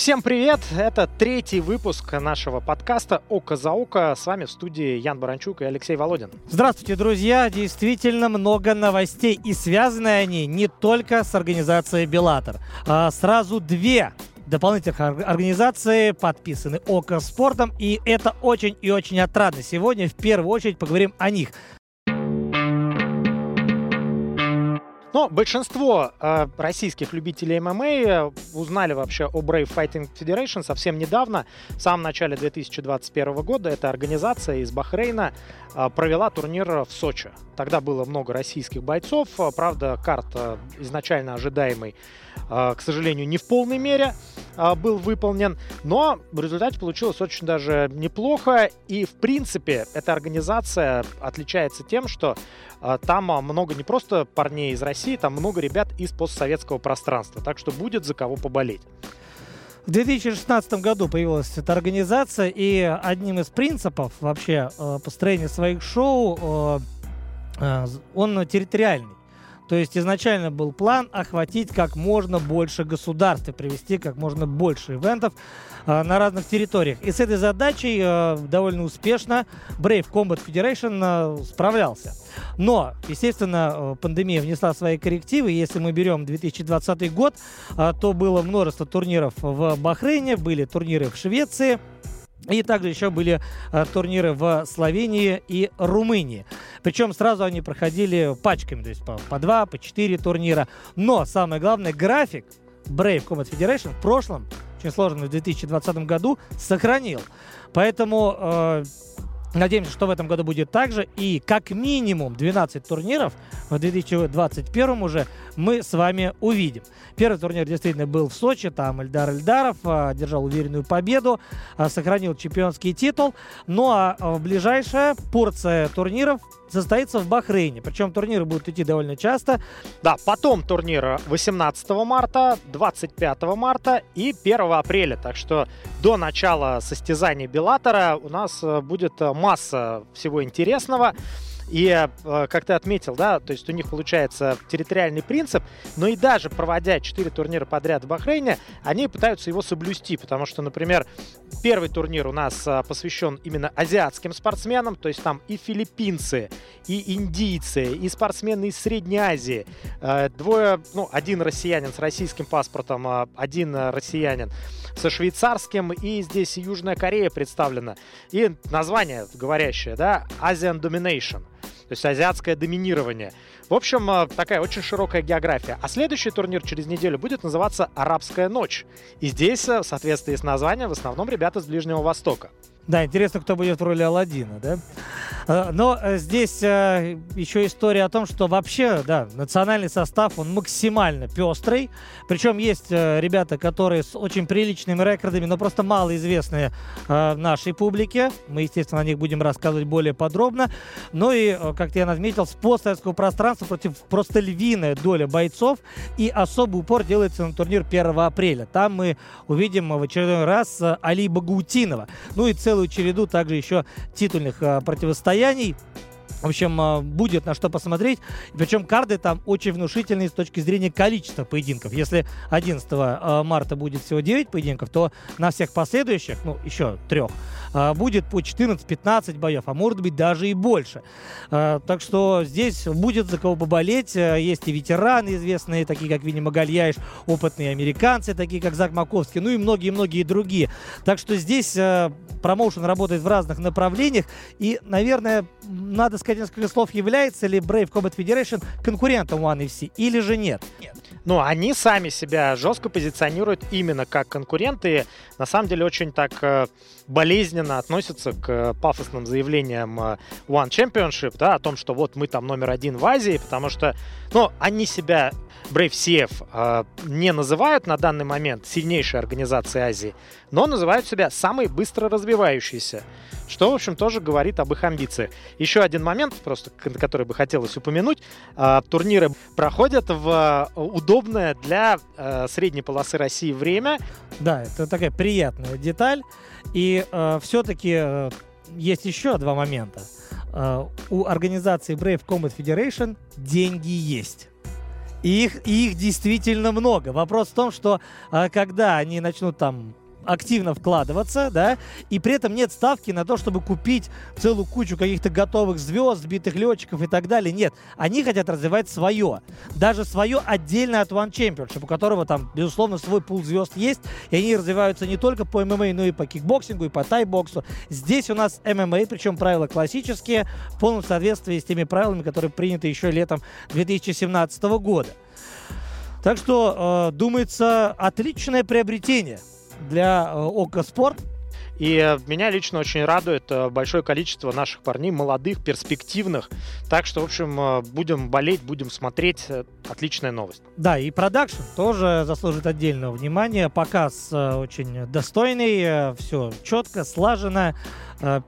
Всем привет! Это третий выпуск нашего подкаста «Око за око». С вами в студии Ян Баранчук и Алексей Володин. Здравствуйте, друзья! Действительно много новостей, и связаны они не только с организацией «Беллатор». А сразу две дополнительных организации подписаны ОКО спортом, и это очень и очень отрадно. Сегодня в первую очередь поговорим о них. Но большинство э, российских любителей ММА э, узнали вообще о Brave Fighting Federation совсем недавно, в самом начале 2021 года. Эта организация из Бахрейна э, провела турнир в Сочи. Тогда было много российских бойцов. Э, правда, карта изначально ожидаемый, э, к сожалению, не в полной мере э, был выполнен. Но в результате получилось очень даже неплохо. И, в принципе, эта организация отличается тем, что там много не просто парней из России, там много ребят из постсоветского пространства. Так что будет за кого поболеть. В 2016 году появилась эта организация, и одним из принципов вообще построения своих шоу Э, он территориальный. То есть изначально был план охватить как можно больше государств и привести как можно больше ивентов э, на разных территориях. И с этой задачей э, довольно успешно Brave Combat Federation э, справлялся. Но, естественно, э, пандемия внесла свои коррективы. Если мы берем 2020 год, э, то было множество турниров в Бахрейне, были турниры в Швеции, и также еще были э, турниры в Словении и Румынии. Причем сразу они проходили пачками, то есть по, по два, по четыре турнира. Но самое главное, график Brave Combat Federation в прошлом, очень сложно, в 2020 году, сохранил. Поэтому э, Надеемся, что в этом году будет так же. И как минимум 12 турниров в 2021 уже мы с вами увидим. Первый турнир действительно был в Сочи. Там Эльдар Эльдаров а, держал уверенную победу, а, сохранил чемпионский титул. Ну а, а ближайшая порция турниров состоится в Бахрейне. Причем турниры будут идти довольно часто. Да, потом турнир 18 марта, 25 марта и 1 апреля. Так что до начала состязаний Беллатора у нас э, будет масса всего интересного. И, э, как ты отметил, да, то есть у них получается территориальный принцип, но и даже проводя 4 турнира подряд в Бахрейне, они пытаются его соблюсти, потому что, например, первый турнир у нас э, посвящен именно азиатским спортсменам, то есть там и филиппинцы, и индийцы, и спортсмены из Средней Азии, э, двое, ну, один россиянин с российским паспортом, а один россиянин со швейцарским, и здесь Южная Корея представлена. И название говорящее, да, Asian Domination то есть азиатское доминирование. В общем, э, такая очень широкая география. А следующий турнир через неделю будет называться «Арабская ночь». И здесь, э, в соответствии с названием, в основном ребята с Ближнего Востока. Да, интересно, кто будет в роли Алладина, да? Э, но э, здесь э, еще история о том, что вообще, да, национальный состав, он максимально пестрый. Причем есть ребята, которые с очень приличными рекордами, но просто малоизвестные нашей публике. Мы, естественно, о них будем рассказывать более подробно. Ну и, как я отметил, с постсоветского пространства против просто львиная доля бойцов. И особый упор делается на турнир 1 апреля. Там мы увидим в очередной раз Али Багаутинова. Ну и целую череду также еще титульных противостояний состояний. В общем, а, будет на что посмотреть. Причем карды там очень внушительные с точки зрения количества поединков. Если 11 а, марта будет всего 9 поединков, то на всех последующих, ну, еще трех, а, будет по 14-15 боев, а может быть даже и больше. Так что здесь будет за кого поболеть. Есть и ветераны известные, такие как Винни Магальяиш, опытные американцы, такие как Зак Маковский, ну и многие-многие другие. Так что здесь промоушен работает в разных направлениях. И, наверное, надо сказать несколько слов, является ли Brave Combat Federation конкурентом One FC или же нет? Нет. Ну, они сами себя жестко позиционируют именно как конкуренты. На самом деле очень так э, болезненно относятся к пафосным заявлениям э, One Championship, да, о том, что вот мы там номер один в Азии, потому что, ну, они себя Brave CF э, не называют на данный момент сильнейшей организацией Азии, но называют себя самой быстро развивающейся. Что, в общем, тоже говорит об их амбициях. Еще один момент, просто который бы хотелось упомянуть. Э, турниры проходят в э, удобное для э, средней полосы России время. Да, это такая приятная деталь. И э, все-таки э, есть еще два момента. У организации Brave Combat Federation деньги есть. И их, и их действительно много. Вопрос в том, что а, когда они начнут там активно вкладываться, да, и при этом нет ставки на то, чтобы купить целую кучу каких-то готовых звезд, сбитых летчиков и так далее. Нет, они хотят развивать свое. Даже свое отдельно от One Championship, у которого там, безусловно, свой пул звезд есть, и они развиваются не только по ММА, но и по кикбоксингу, и по тайбоксу. Здесь у нас ММА, причем правила классические, в полном соответствии с теми правилами, которые приняты еще летом 2017 года. Так что, э, думается, отличное приобретение – для э, ОКО Спорт. И э, меня лично очень радует э, большое количество наших парней, молодых, перспективных. Так что, в общем, будем болеть, будем смотреть. Отличная новость. Да, и продакшн тоже заслужит отдельного внимания. Показ очень достойный, все четко, слажено.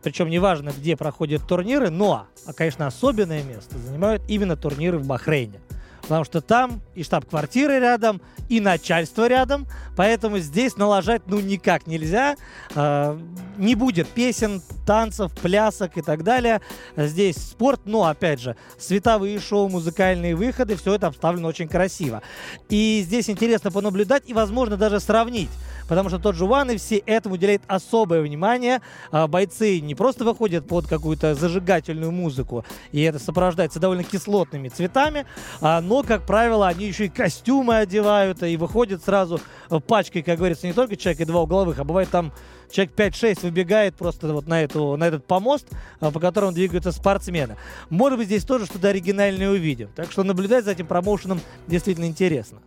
Причем неважно, где проходят турниры, но, конечно, особенное место занимают именно турниры в Бахрейне потому что там и штаб-квартира рядом, и начальство рядом, поэтому здесь налажать ну никак нельзя. Э, не будет песен, танцев, плясок и так далее. Здесь спорт, но опять же, световые шоу, музыкальные выходы, все это обставлено очень красиво. И здесь интересно понаблюдать и, возможно, даже сравнить потому что тот же One все этому уделяет особое внимание. А, бойцы не просто выходят под какую-то зажигательную музыку, и это сопровождается довольно кислотными цветами, а, но, как правило, они еще и костюмы одевают, и выходят сразу пачкой, как говорится, не только человек и два угловых, а бывает там человек 5-6 выбегает просто вот на, эту, на этот помост, а, по которому двигаются спортсмены. Может быть, здесь тоже что-то оригинальное увидим. Так что наблюдать за этим промоушеном действительно интересно.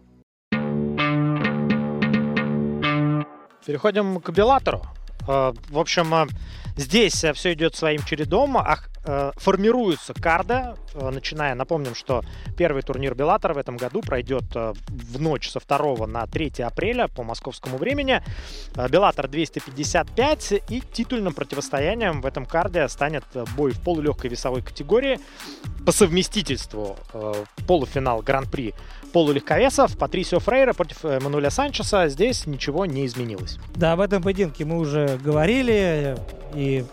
Переходим к Белатору. Э, в общем, э, здесь э, все идет своим чередом. Формируются карды, начиная, напомним, что первый турнир Беллатора в этом году пройдет в ночь со 2 на 3 апреля по московскому времени. Беллатор 255 и титульным противостоянием в этом карде станет бой в полулегкой весовой категории по совместительству полуфинал Гран-при полулегковесов. Патрисио Фрейра против Мануэля Санчеса. Здесь ничего не изменилось. Да, об этом поединке мы уже говорили. И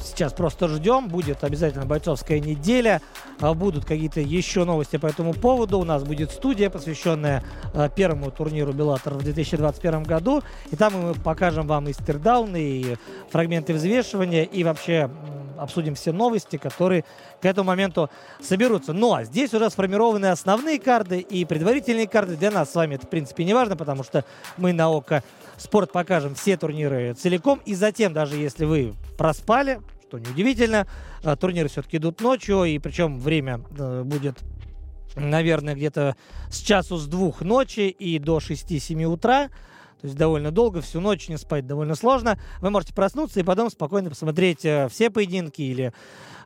сейчас просто ждем. Будет обязательно бойцовская неделя. А, будут какие-то еще новости по этому поводу. У нас будет студия, посвященная а, первому турниру Беллатор в 2021 году. И там мы покажем вам и стирдауны, и фрагменты взвешивания, и вообще обсудим все новости, которые к этому моменту соберутся. Ну, а здесь уже сформированы основные карты и предварительные карты. Для нас с вами это, в принципе, не важно, потому что мы на ОКО Спорт покажем все турниры целиком. И затем, даже если вы проспали, что неудивительно, а, турниры все-таки идут ночью, и причем время э, будет наверное, где-то с часу с двух ночи и до 6-7 утра. То есть довольно долго, всю ночь не спать довольно сложно. Вы можете проснуться и потом спокойно посмотреть э, все поединки или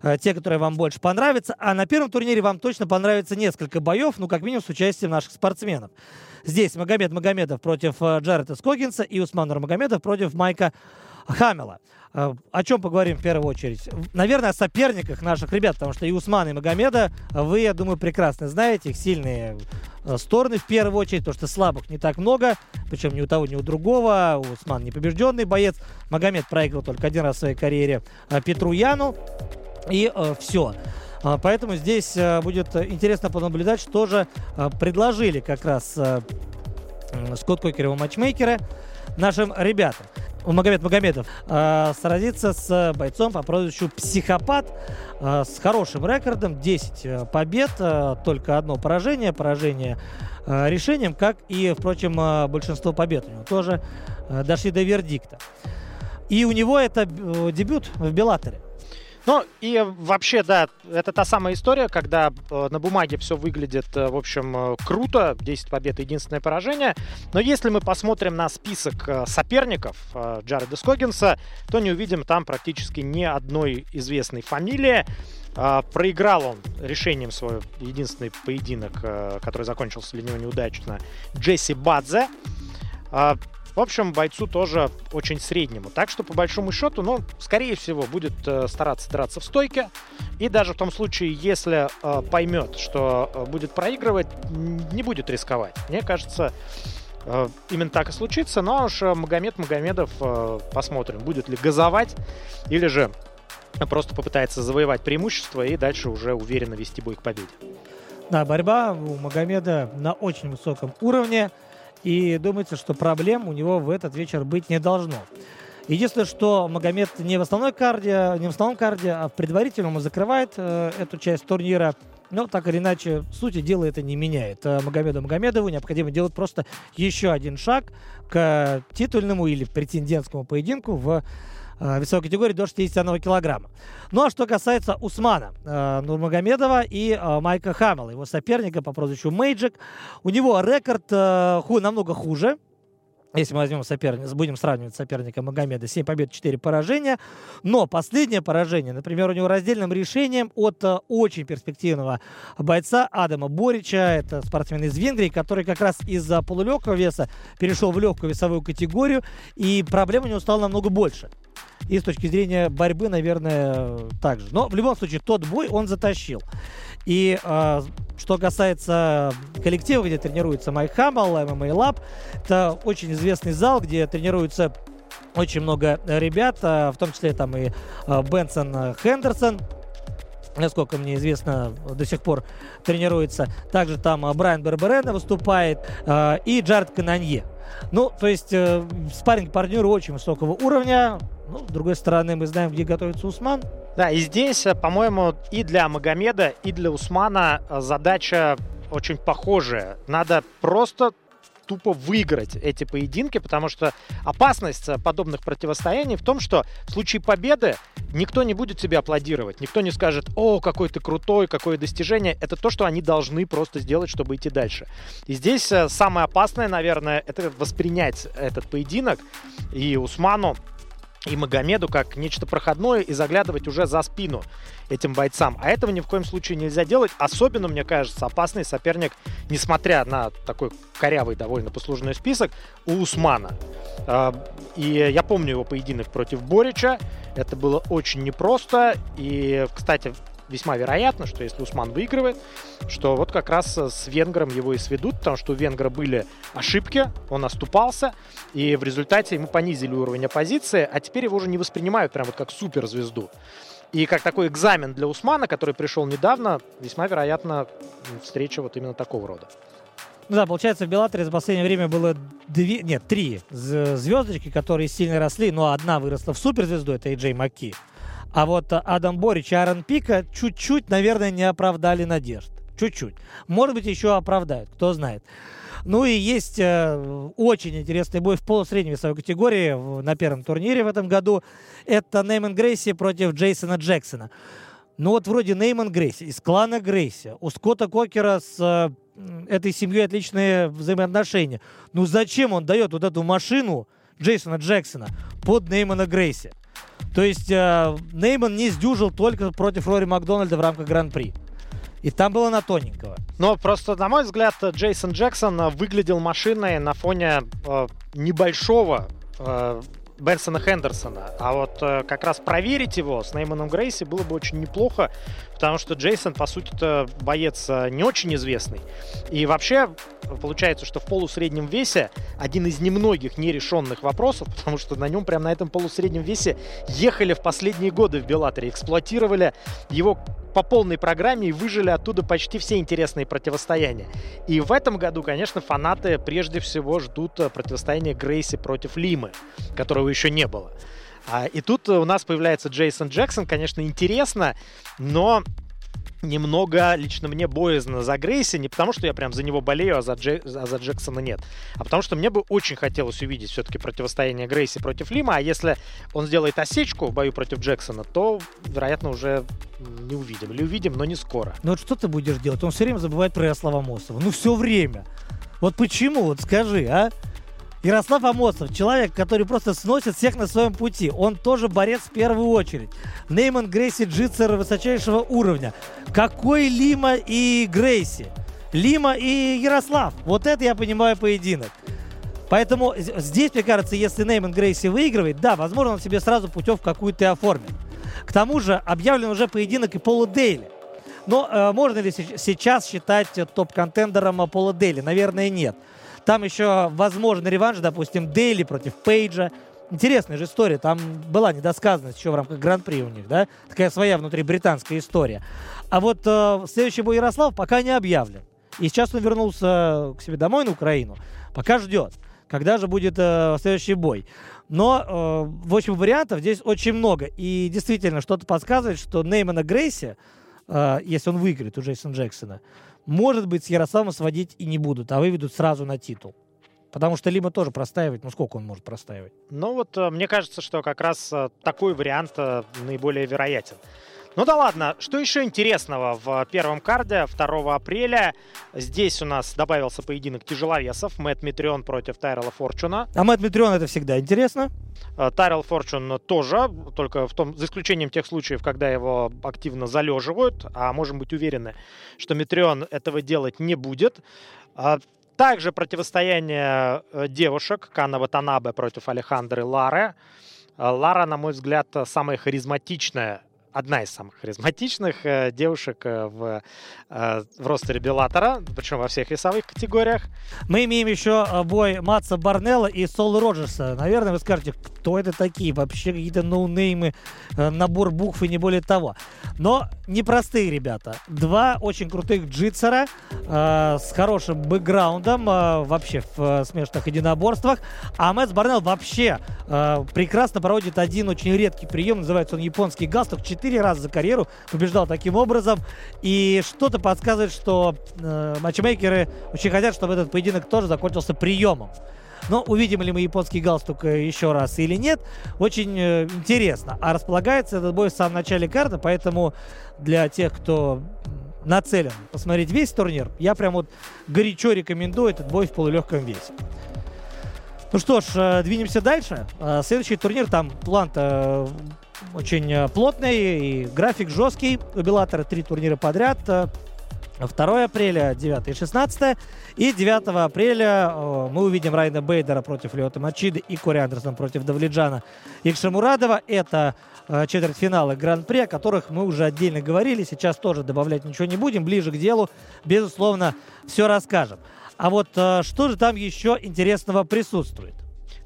э, те, которые вам больше понравятся. А на первом турнире вам точно понравится несколько боев, ну, как минимум, с участием наших спортсменов. Здесь Магомед Магомедов против э, Джарета Скогинса и Усман Магомедов против Майка Хамела. О чем поговорим в первую очередь? Наверное, о соперниках наших ребят, потому что и Усмана, и Магомеда вы, я думаю, прекрасно знаете. Их сильные стороны в первую очередь, потому что слабых не так много, причем ни у того, ни у другого. Усман непобежденный боец. Магомед проиграл только один раз в своей карьере э, Петру Яну. И э, все. Поэтому здесь будет интересно понаблюдать, что же предложили как раз Скотт Кокер и матчмейкеры нашим ребятам. Магомед Магомедов э, сразится с бойцом по прозвищу «Психопат» э, с хорошим рекордом, 10 э, побед, э, только одно поражение, поражение э, решением, как и, впрочем, э, большинство побед у него тоже э, дошли до вердикта. И у него это э, дебют в Беллаторе. Ну и вообще, да, это та самая история, когда э, на бумаге все выглядит, э, в общем, э, круто, 10 побед, единственное поражение. Но если мы посмотрим на список соперников Джареда Скогинса, то не увидим там практически ни одной известной фамилии. Проиграл он решением свой единственный поединок, который закончился для него неудачно, Джесси Бадзе. В общем, бойцу тоже очень среднему. Так что, по большому счету, ну, скорее всего, будет э, стараться драться в стойке. И даже в том случае, если э, поймет, что э, будет проигрывать, не будет рисковать. Мне кажется, э, именно так и случится. Ну, а уж э, Магомед Магомедов, э, посмотрим, будет ли газовать или же просто попытается завоевать преимущество и дальше уже уверенно вести бой к победе. Да, борьба у Магомеда на очень высоком уровне. И думается, что проблем у него в этот вечер быть не должно. Единственное, что Магомед не в основной карде, не в основном карде, а в предварительном закрывает э, эту часть турнира. Но так или иначе, сути дела это не меняет. Э, Магомеду Магомедову необходимо делать просто еще один шаг к титульному или претендентскому поединку в весовой категории до 61 килограмма. Ну а что касается Усмана э, Нурмагомедова и э, Майка Хаммела, его соперника по прозвищу Мейджик, у него рекорд э, ху, намного хуже если мы возьмем соперника, будем сравнивать соперника Магомеда, 7 побед, 4 поражения. Но последнее поражение, например, у него раздельным решением от э, очень перспективного бойца Адама Борича. Это спортсмен из Венгрии, который как раз из-за полулегкого веса перешел в легкую весовую категорию. И проблем у него стало намного больше. И с точки зрения борьбы, наверное, также. Но в любом случае, тот бой он затащил. И э, что касается коллектива, где тренируется Майк Хаммел, MMA Lab, это очень известный зал, где тренируются очень много ребят, в том числе там и Бенсон Хендерсон, насколько мне известно, до сих пор тренируется. Также там Брайан Барбарена выступает и Джаред Кананье. Ну, то есть э, спарринг партнеры очень высокого уровня. Ну, с другой стороны, мы знаем, где готовится Усман. Да, и здесь, э, по-моему, и для Магомеда, и для Усмана э, задача очень похожая. Надо просто тупо выиграть эти поединки, потому что опасность э, подобных противостояний в том, что в случае победы никто не будет тебе аплодировать, никто не скажет, о, какой ты крутой, какое достижение. Это то, что они должны просто сделать, чтобы идти дальше. И здесь самое опасное, наверное, это воспринять этот поединок. И Усману и Магомеду как нечто проходное и заглядывать уже за спину этим бойцам. А этого ни в коем случае нельзя делать. Особенно, мне кажется, опасный соперник, несмотря на такой корявый довольно послужной список, у Усмана. А, и я помню его поединок против Борича. Это было очень непросто. И, кстати, весьма вероятно, что если Усман выигрывает, что вот как раз с венгром его и сведут, потому что у венгра были ошибки, он оступался, и в результате ему понизили уровень оппозиции, а теперь его уже не воспринимают прям вот как суперзвезду. И как такой экзамен для Усмана, который пришел недавно, весьма вероятно встреча вот именно такого рода. Ну да, получается, в Беллаторе за последнее время было две, нет, три звездочки, которые сильно росли, но одна выросла в суперзвезду, это Эйджей Маки. А вот Адам Борич и Аарон Пика чуть-чуть, наверное, не оправдали надежд. Чуть-чуть. Может быть, еще оправдают, кто знает. Ну и есть э, очень интересный бой в полусредней весовой категории в, на первом турнире в этом году. Это Нейман Грейси против Джейсона Джексона. Ну вот вроде Нейман Грейси из клана Грейси. У Скотта Кокера с э, этой семьей отличные взаимоотношения. Ну зачем он дает вот эту машину Джейсона Джексона под Неймана Грейси? То есть э, Нейман не сдюжил только против Рори Макдональда в рамках Гран-при. И там было на тоненького. Но просто, на мой взгляд, Джейсон Джексон выглядел машиной на фоне э, небольшого э, Бенсона Хендерсона. А вот э, как раз проверить его с Нейманом Грейси было бы очень неплохо, потому что Джейсон, по сути это боец э, не очень известный. И вообще, получается, что в полусреднем весе один из немногих нерешенных вопросов, потому что на нем прямо на этом полусреднем весе ехали в последние годы в Беллаторе, эксплуатировали его по полной программе и выжили оттуда почти все интересные противостояния. И в этом году, конечно, фанаты прежде всего ждут э, противостояния Грейси против Лимы, которого еще не было. А, и тут у нас появляется Джейсон Джексон, конечно, интересно, но немного лично мне боязно за Грейси, не потому что я прям за него болею, а за, Дже... а за Джексона нет, а потому что мне бы очень хотелось увидеть все-таки противостояние Грейси против Лима, а если он сделает осечку в бою против Джексона, то, вероятно, уже не увидим. Или увидим, но не скоро. Ну вот что ты будешь делать? Он все время забывает про Ярослава Мосова. Ну все время. Вот почему? Вот скажи, а? Ярослав Амосов, человек, который просто сносит всех на своем пути. Он тоже борец в первую очередь. Нейман Грейси джитсер высочайшего уровня. Какой Лима и Грейси? Лима и Ярослав. Вот это я понимаю поединок. Поэтому здесь, мне кажется, если Нейман Грейси выигрывает, да, возможно, он себе сразу путевку какую-то и оформит. К тому же объявлен уже поединок и Пола Дейли. Но э, можно ли сейчас считать топ-контендером Пола Дейли? Наверное, нет. Там еще возможен реванш, допустим, Дейли против Пейджа интересная же история. Там была недосказанность еще в рамках Гран-при у них, да? Такая своя внутри британская история. А вот э, следующий бой Ярослав пока не объявлен. И сейчас он вернулся к себе домой на Украину. Пока ждет, когда же будет э, следующий бой. Но, э, в общем, вариантов здесь очень много. И действительно, что-то подсказывает, что Неймана Грейси, э, если он выиграет у Джейсона Джексона, может быть, с Ярославом сводить и не будут, а выведут сразу на титул. Потому что Лима тоже простаивает. Ну, сколько он может простаивать? Ну, вот э, мне кажется, что как раз э, такой вариант э, наиболее вероятен. Ну да ладно, что еще интересного в первом карде 2 апреля? Здесь у нас добавился поединок тяжеловесов. Мэтт Митрион против Тайрела Форчуна. А Мэтт Митрион это всегда интересно. Тайрел Форчун тоже, только в том, за исключением тех случаев, когда его активно залеживают, а можем быть уверены, что Митрион этого делать не будет. А также противостояние э, девушек Канава Танабе против Алехандры Лары. Лара, на мой взгляд, самая харизматичная одна из самых харизматичных э, девушек э, в, э, в ростере Беллатора, причем во всех весовых категориях. Мы имеем еще э, бой Матса Барнелла и Сол Роджерса. Наверное, вы скажете, кто это такие? Вообще какие-то ноунеймы, э, набор букв и не более того. Но непростые ребята. Два очень крутых джитсера э, с хорошим бэкграундом э, вообще в э, смешанных единоборствах. А Мэтс Барнелл вообще э, прекрасно проводит один очень редкий прием. Называется он японский галстук. Четыре раза за карьеру побеждал таким образом. И что-то подсказывает, что э, матчмейкеры очень хотят, чтобы этот поединок тоже закончился приемом. Но увидим ли мы японский галстук э, еще раз или нет, очень э, интересно. А располагается этот бой в самом начале карты, поэтому для тех, кто нацелен посмотреть весь турнир, я прям вот горячо рекомендую этот бой в полулегком весе. Ну что ж, э, двинемся дальше. Следующий турнир, там план-то очень э, плотный и график жесткий. У Беллатора три турнира подряд. Э, 2 апреля, 9 и 16. И 9 апреля э, мы увидим Райна Бейдера против Леота Мачиды и Кори Андерсон против Давледжана Икшамурадова. Это э, четвертьфиналы Гран-при, о которых мы уже отдельно говорили. Сейчас тоже добавлять ничего не будем. Ближе к делу, безусловно, все расскажем. А вот э, что же там еще интересного присутствует?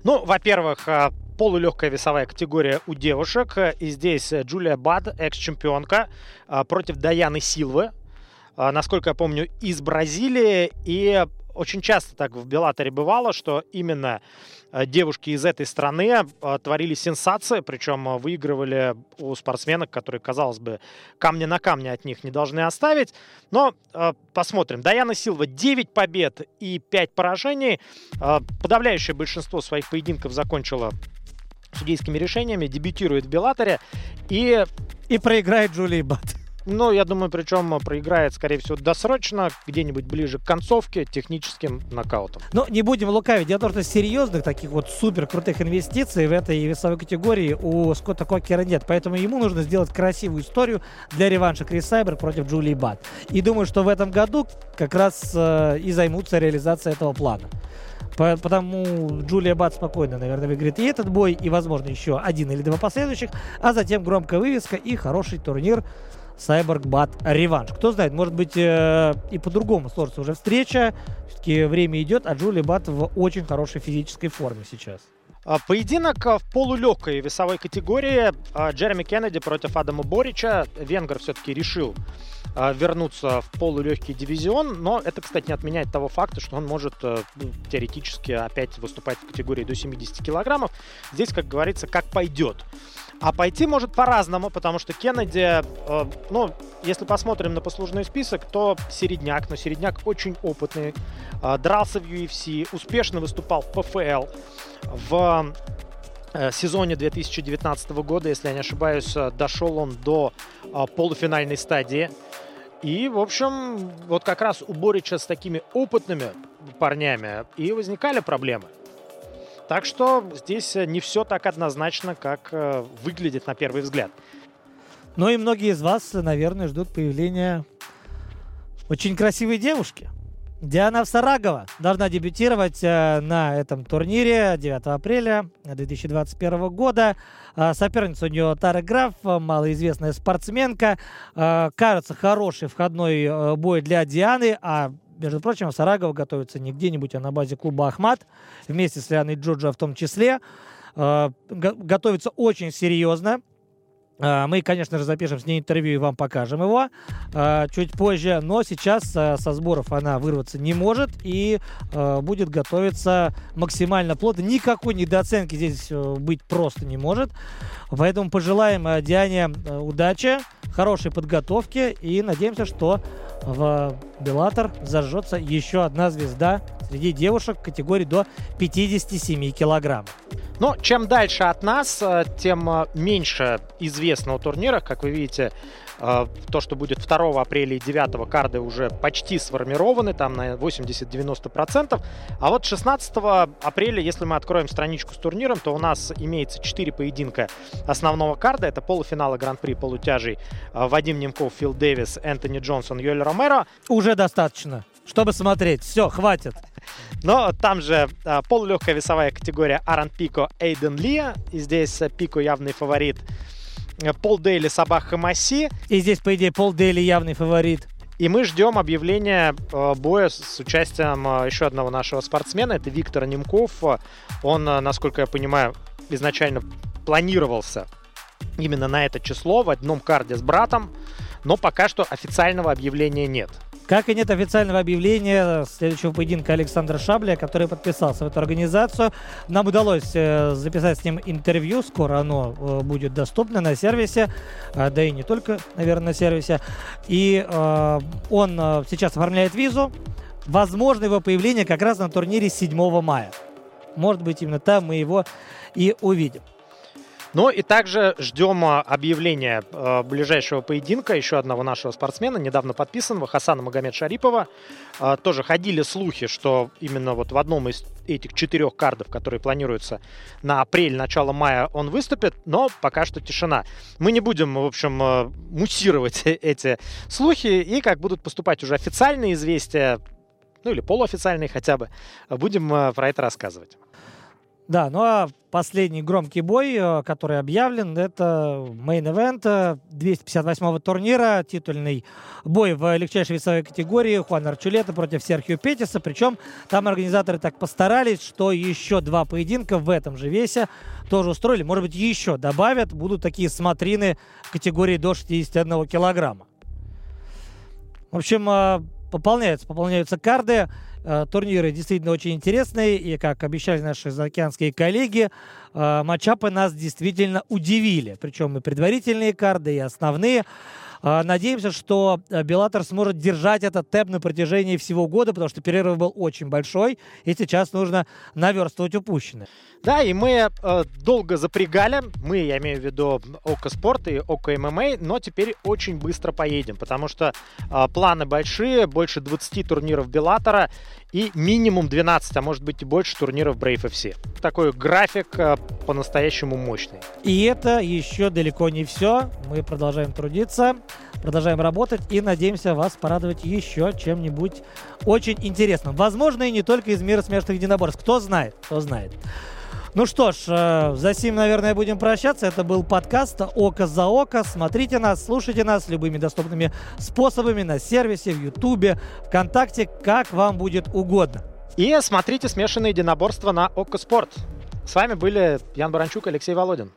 Ну, во-первых, э, полулегкая весовая категория у девушек. И здесь Джулия Бад, экс-чемпионка, э, против Даяны Силвы. Э, Насколько я помню, из Бразилии. И очень часто так в Беллаторе бывало, что именно э, девушки из этой страны творили сенсации, причем выигрывали у спортсменок, которые, казалось бы, камня на камне от них не должны оставить. Но посмотрим. Даяна Силва 9 побед и 5 поражений. Подавляющее большинство своих поединков закончила судейскими решениями, дебютирует в Беллаторе. И И проиграет Джулии Бат. ну, я думаю, причем проиграет, скорее всего, досрочно, где-нибудь ближе к концовке, техническим нокаутом. Но не будем лукавить. Дело в том, что серьезных таких вот супер крутых инвестиций в этой весовой категории у Скотта Кокера нет. Поэтому ему нужно сделать красивую историю для реванша Крис Сайбер против Джулии Бат. И думаю, что в этом году как раз э, и займутся реализацией этого плана. По- Потому Джулия Бат спокойно, наверное, выиграет и этот бой, и, возможно, еще один или два последующих, а затем громкая вывеска и хороший турнир Сайборг Бат реванш. Кто знает, может быть э, и по-другому сложится уже встреча. Все-таки время идет, а Джулия Бат в очень хорошей физической форме сейчас. А, Поединок а, в полулегкой весовой категории а, Джереми Кеннеди против Адама Борича. Венгер все-таки решил вернуться в полулегкий дивизион, но это, кстати, не отменяет того факта, что он может э, ну, теоретически опять выступать в категории до 70 килограммов. Здесь, как говорится, как пойдет. А пойти может по-разному, потому что Кеннеди, э, ну, если посмотрим на послужной список, то середняк, но середняк очень опытный, э, дрался в UFC, успешно выступал в ПФЛ, в сезоне 2019 года, если я не ошибаюсь, э, дошел он до э, полуфинальной стадии. И, в общем, вот как раз у Борича с такими опытными парнями и возникали проблемы. Так что здесь э, не все так однозначно, как э, выглядит на первый взгляд. Ну и многие из вас, наверное, ждут появления очень красивой девушки. Диана Всарагова должна дебютировать э, на этом турнире 9 апреля 2021 года. Э, соперница у нее Тара Граф, э, малоизвестная спортсменка. Кажется, хороший входной бой для Дианы, а между прочим, Сарагова готовится не где-нибудь, а на базе клуба «Ахмат» вместе с Лианой Джорджо в том числе. готовится очень серьезно. Э, мы, конечно же, запишем с ней интервью и вам покажем его э, чуть позже, но сейчас э, со сборов она вырваться не может и будет готовиться максимально плотно. Никакой недооценки здесь быть просто не может. Поэтому пожелаем Диане удачи, хорошей подготовки и надеемся, что в Беллатор зажжется еще одна звезда среди девушек категории до 57 килограмм. Но чем дальше от нас, э, тем э, меньше известного турнира. Как вы видите, то, что будет 2 апреля и 9 карды уже почти сформированы, там на 80-90%. А вот 16 апреля, если мы откроем страничку с турниром, то у нас имеется 4 поединка основного карда. Это полуфиналы Гран-при полутяжей Вадим Немков, Фил Дэвис, Энтони Джонсон, Йоль Ромеро. Уже достаточно чтобы смотреть. Все, хватит. Но там же а, полулегкая весовая категория Аран Пико, Эйден Ли. И здесь Пико явный фаворит. Пол Дейли, Сабах Хамаси. И здесь, по идее, Пол Дейли явный фаворит. И мы ждем объявления э, боя с участием э, еще одного нашего спортсмена. Это Виктор Немков. Он, э, насколько я понимаю, изначально планировался именно на это число в одном карде с братом. Но пока что официального объявления нет. Как и нет официального объявления следующего поединка Александра Шабля, который подписался в эту организацию. Нам удалось э, записать с ним интервью. Скоро оно э, будет доступно на сервисе, э, да и не только, наверное, на сервисе. И он сейчас оформляет визу. Возможно его появление как раз на турнире 7 мая. Может быть, именно там мы его и увидим. Ну и также ждем а, объявления э, ближайшего поединка еще одного нашего спортсмена, недавно подписанного, Хасана Магомед Шарипова. Э, тоже ходили слухи, что именно вот в одном из этих четырех кардов, которые планируются на апрель, начало мая, он выступит, но пока что тишина. Мы не будем, в общем, муссировать эти слухи, и как будут поступать уже официальные известия, ну или полуофициальные хотя бы, будем про это рассказывать. Да, ну а последний громкий бой, э, который объявлен, это мейн-эвент 258-го турнира, титульный бой в легчайшей весовой категории Хуан Арчулета против Серхио Петиса. Причем там организаторы так постарались, что еще два поединка в этом же весе тоже устроили. Может быть, еще добавят. Будут такие смотрины категории до 61 килограмма. В общем, э, пополняются, пополняются карды. Э, турниры действительно очень интересные, и, как обещали наши заокеанские коллеги, э, матчапы нас действительно удивили. Причем и предварительные карты, и основные. Э, надеемся, что Беллатор сможет держать этот темп на протяжении всего года, потому что перерыв был очень большой, и сейчас нужно наверстывать упущенное. Да, и мы э, долго запрягали, мы, я имею в виду Око Спорт и Око ММА, но теперь очень быстро поедем, потому что э, планы большие, больше 20 турниров Беллатора и минимум 12, а может быть и больше турниров Brave FC. Такой график э, по-настоящему мощный. И это еще далеко не все. Мы продолжаем трудиться, продолжаем работать и надеемся вас порадовать еще чем-нибудь очень интересным. Возможно, и не только из мира смешных единоборств. Кто знает, кто знает. Ну что ж, э, за сим, наверное, будем прощаться. Это был подкаст «Око за око». Смотрите нас, слушайте нас любыми доступными способами на сервисе, в Ютубе, ВКонтакте, как вам будет угодно. И смотрите смешанные единоборства на Око Спорт. С вами были Ян Баранчук и Алексей Володин.